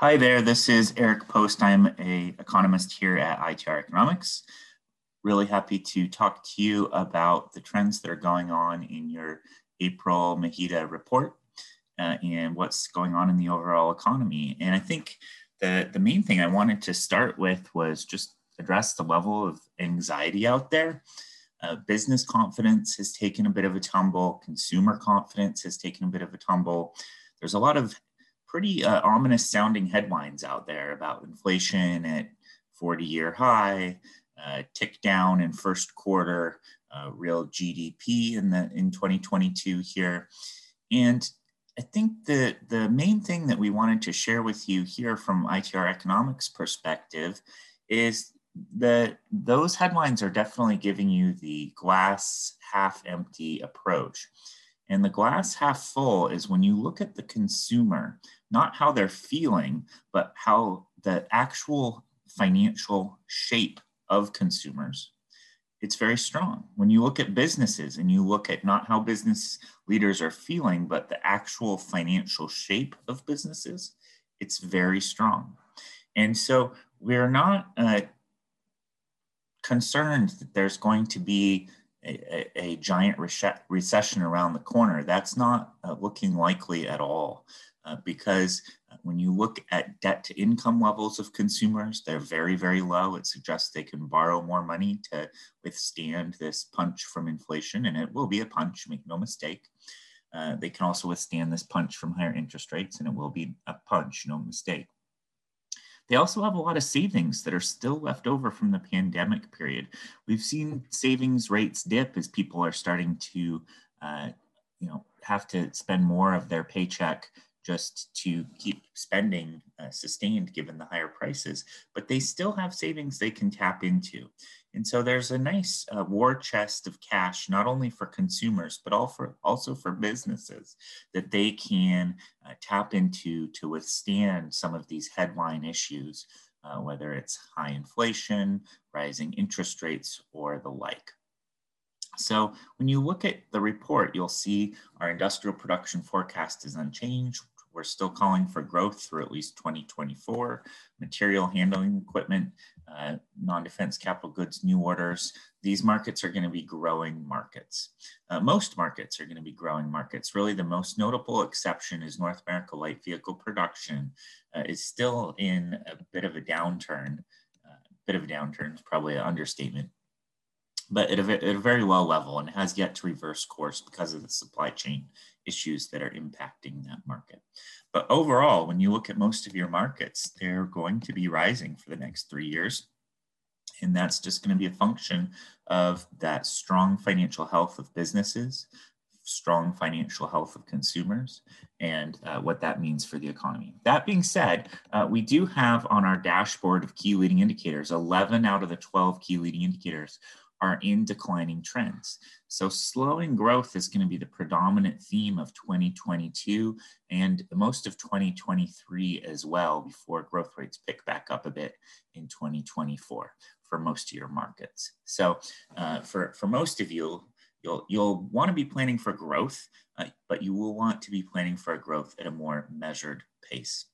Hi there, this is Eric Post. I'm a economist here at ITR Economics. Really happy to talk to you about the trends that are going on in your April MHEDA report uh, and what's going on in the overall economy. And I think the, the main thing I wanted to start with was just address the level of anxiety out there. Uh, business confidence has taken a bit of a tumble, consumer confidence has taken a bit of a tumble. There's a lot of pretty uh, ominous sounding headlines out there about inflation at 40 year high, uh, tick down in first quarter, uh, real GDP in the in 2022 here. And I think the, the main thing that we wanted to share with you here from ITR economics perspective is that those headlines are definitely giving you the glass half empty approach. And the glass half full is when you look at the consumer, not how they're feeling, but how the actual financial shape of consumers. It's very strong. When you look at businesses and you look at not how business leaders are feeling, but the actual financial shape of businesses, it's very strong. And so we're not uh, concerned that there's going to be a, a, giant recession around the corner. That's not uh, looking likely at all uh, because uh, when you look at debt to income levels of consumers, they're very, very low. It suggests they can borrow more money to withstand this punch from inflation, and it will be a punch, make no mistake. Uh, they can also withstand this punch from higher interest rates, and it will be a punch, no mistake. They also have a lot of savings that are still left over from the pandemic period. We've seen savings rates dip as people are starting to, uh, you know, have to spend more of their paycheck just to keep spending uh, sustained given the higher prices, but they still have savings they can tap into. And so there's a nice uh, war chest of cash, not only for consumers, but also for businesses that they can uh, tap into to withstand some of these headline issues, uh, whether it's high inflation, rising interest rates, or the like. So when you look at the report, you'll see our industrial production forecast is unchanged. We're still calling for growth through at least 2024. Material handling equipment, uh, non-defense capital goods, new orders. These markets are going to be growing markets. Uh, most markets are going to be growing markets. Really, the most notable exception is North America light vehicle production uh, is still in a bit of a downturn. Uh, bit of a downturn is probably an understatement but at a, at a, very low level and has yet to reverse course because of the supply chain issues that are impacting that market. But overall, when you look at most of your markets, they're going to be rising for the next three years. And that's just going to be a function of that strong financial health of businesses, strong financial health of consumers, and uh, what that means for the economy. That being said, uh, we do have on our dashboard of key leading indicators, 11 out of the 12 key leading indicators are in declining trends. So slowing growth is going to be the predominant theme of 2022 and most of 2023 as well before growth rates pick back up a bit in 2024 for most of your markets. So uh, for, for most of you, you'll, you'll want to be planning for growth, uh, but you will want to be planning for growth at a more measured pace.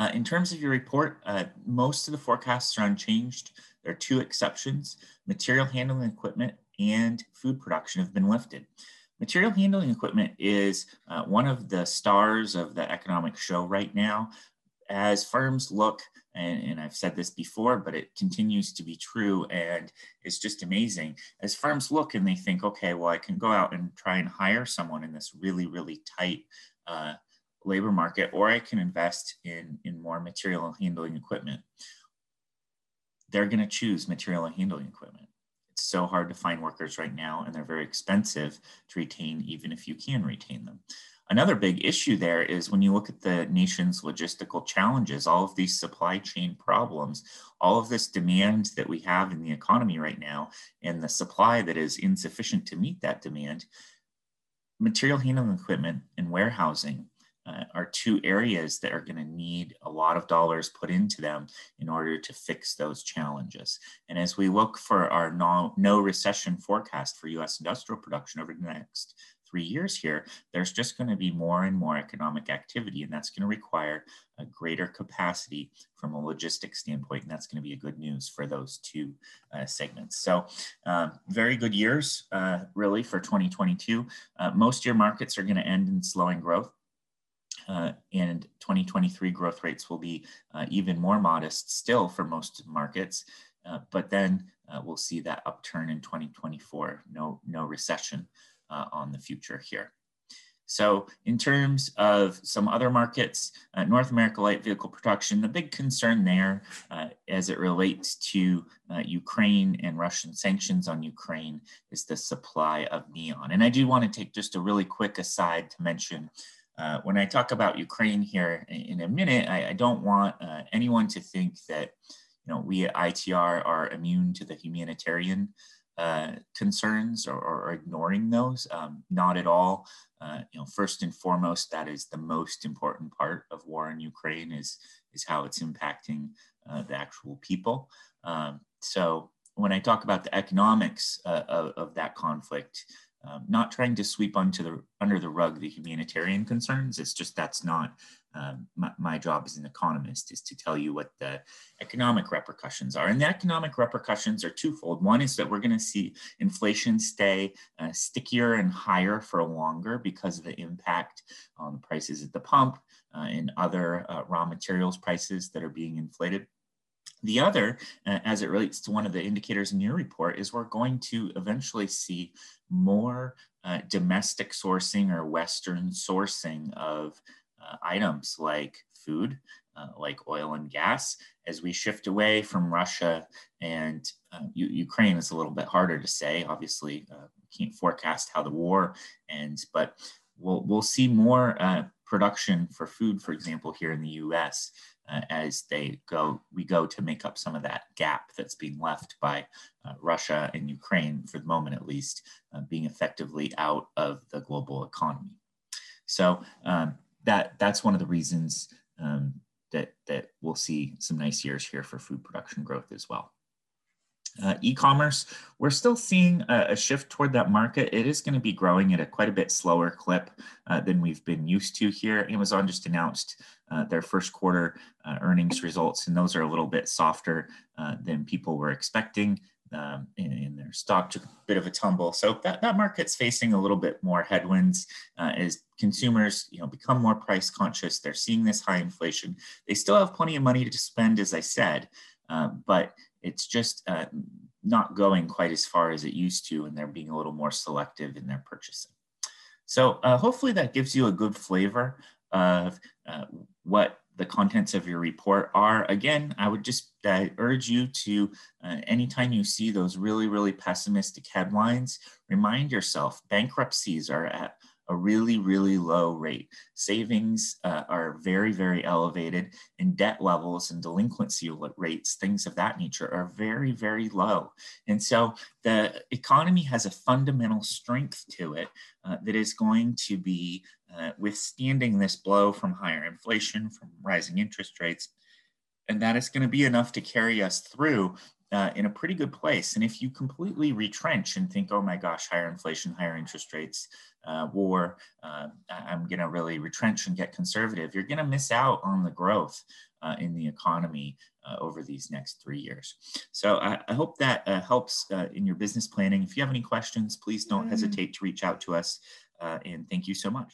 Uh, in terms of your report, uh, most of the forecasts are unchanged. There are two exceptions. Material handling equipment and food production have been lifted. Material handling equipment is uh, one of the stars of the economic show right now. As firms look, and, and, I've said this before, but it continues to be true and it's just amazing. As firms look and they think, okay, well, I can go out and try and hire someone in this really, really tight uh, labor market, or I can invest in, in more material handling equipment they're going to choose material and handling equipment. It's so hard to find workers right now, and they're very expensive to retain, even if you can retain them. Another big issue there is when you look at the nation's logistical challenges, all of these supply chain problems, all of this demand that we have in the economy right now, and the supply that is insufficient to meet that demand, material handling equipment and warehousing uh, are two areas that are going to need a lot of dollars put into them in order to fix those challenges. And as we look for our no, no recession forecast for US industrial production over the next three years here, there's just going to be more and more economic activity, and that's going to require a greater capacity from a logistics standpoint, and that's going to be a good news for those two uh, segments. So, um, very good years, uh, really, for 2022. Uh, most year markets are going to end in slowing growth. Uh, and 2023 growth rates will be uh, even more modest still for most markets. Uh, but then uh, we'll see that upturn in 2024, no, no recession uh, on the future here. So in terms of some other markets, North America light vehicle production, the big concern there as it relates to Ukraine and Russian sanctions on Ukraine is the supply of neon. And I do want to take just a really quick aside to mention uh, when I talk about Ukraine here in, a minute, I, I don't want uh, anyone to think that you know, we at ITR are immune to the humanitarian uh, concerns or, or, ignoring those. Um, not at all. Uh, you know, first and foremost, that is the most important part of war in Ukraine is is how it's impacting uh, the actual people. Um, so when I talk about the economics uh, of, of, that conflict, um, not trying to sweep onto the under the rug the humanitarian concerns. It's just that's not um, my, my, job as an economist is to tell you what the economic repercussions are. And the economic repercussions are twofold. One is that we're going to see inflation stay uh, stickier and higher for longer because of the impact on the prices at the pump uh, and other uh, raw materials prices that are being inflated. The other, uh, as it relates to one of the indicators in your report, is we're going to eventually see more uh, domestic sourcing or Western sourcing of uh, items like food, uh, like oil and gas, as we shift away from Russia and uh, Ukraine is a little bit harder to say. Obviously, uh, can't forecast how the war ends, but we'll we'll see more production for food, for example, here in the U.S. Uh, as they go, we go to make up some of that gap that's being left by uh, Russia and Ukraine, for the moment at least, uh, being effectively out of the global economy. So um, that that's one of the reasons um, that that we'll see some nice years here for food production growth as well. Uh, e-commerce, we're still seeing a, a, shift toward that market. It is going to be growing at a quite a bit slower clip uh, than we've been used to here. Amazon just announced uh, their first quarter uh, earnings results, and those are a little bit softer uh, than people were expecting um, in, in, their stock took a bit of a tumble. So that, that market's facing a little bit more headwinds uh, as consumers, you know, become more price conscious. They're seeing this high inflation. They still have plenty of money to spend, as I said, uh, but it's just uh, not going quite as far as it used to, and they're being a little more selective in their purchasing. So uh, hopefully that gives you a good flavor of uh, what the contents of your report are. Again, I would just uh, urge you to, uh, anytime you see those really, really pessimistic headlines, remind yourself bankruptcies are at a really, really low rate. Savings uh, are very, very elevated, and debt levels and delinquency rates, things of that nature, are very, very low. And so the economy has a fundamental strength to it uh, that is going to be uh, withstanding this blow from higher inflation, from rising interest rates. And that is going to be enough to carry us through uh, in a pretty good place. And if you completely retrench and think, oh my gosh, higher inflation, higher interest rates, uh, war, uh, I'm going to really retrench and get conservative, you're going to miss out on the growth uh, in the economy uh, over these next three years. So I, I hope that uh, helps in your business planning. If you have any questions, please don't mm-hmm. hesitate to reach out to us. and thank you so much.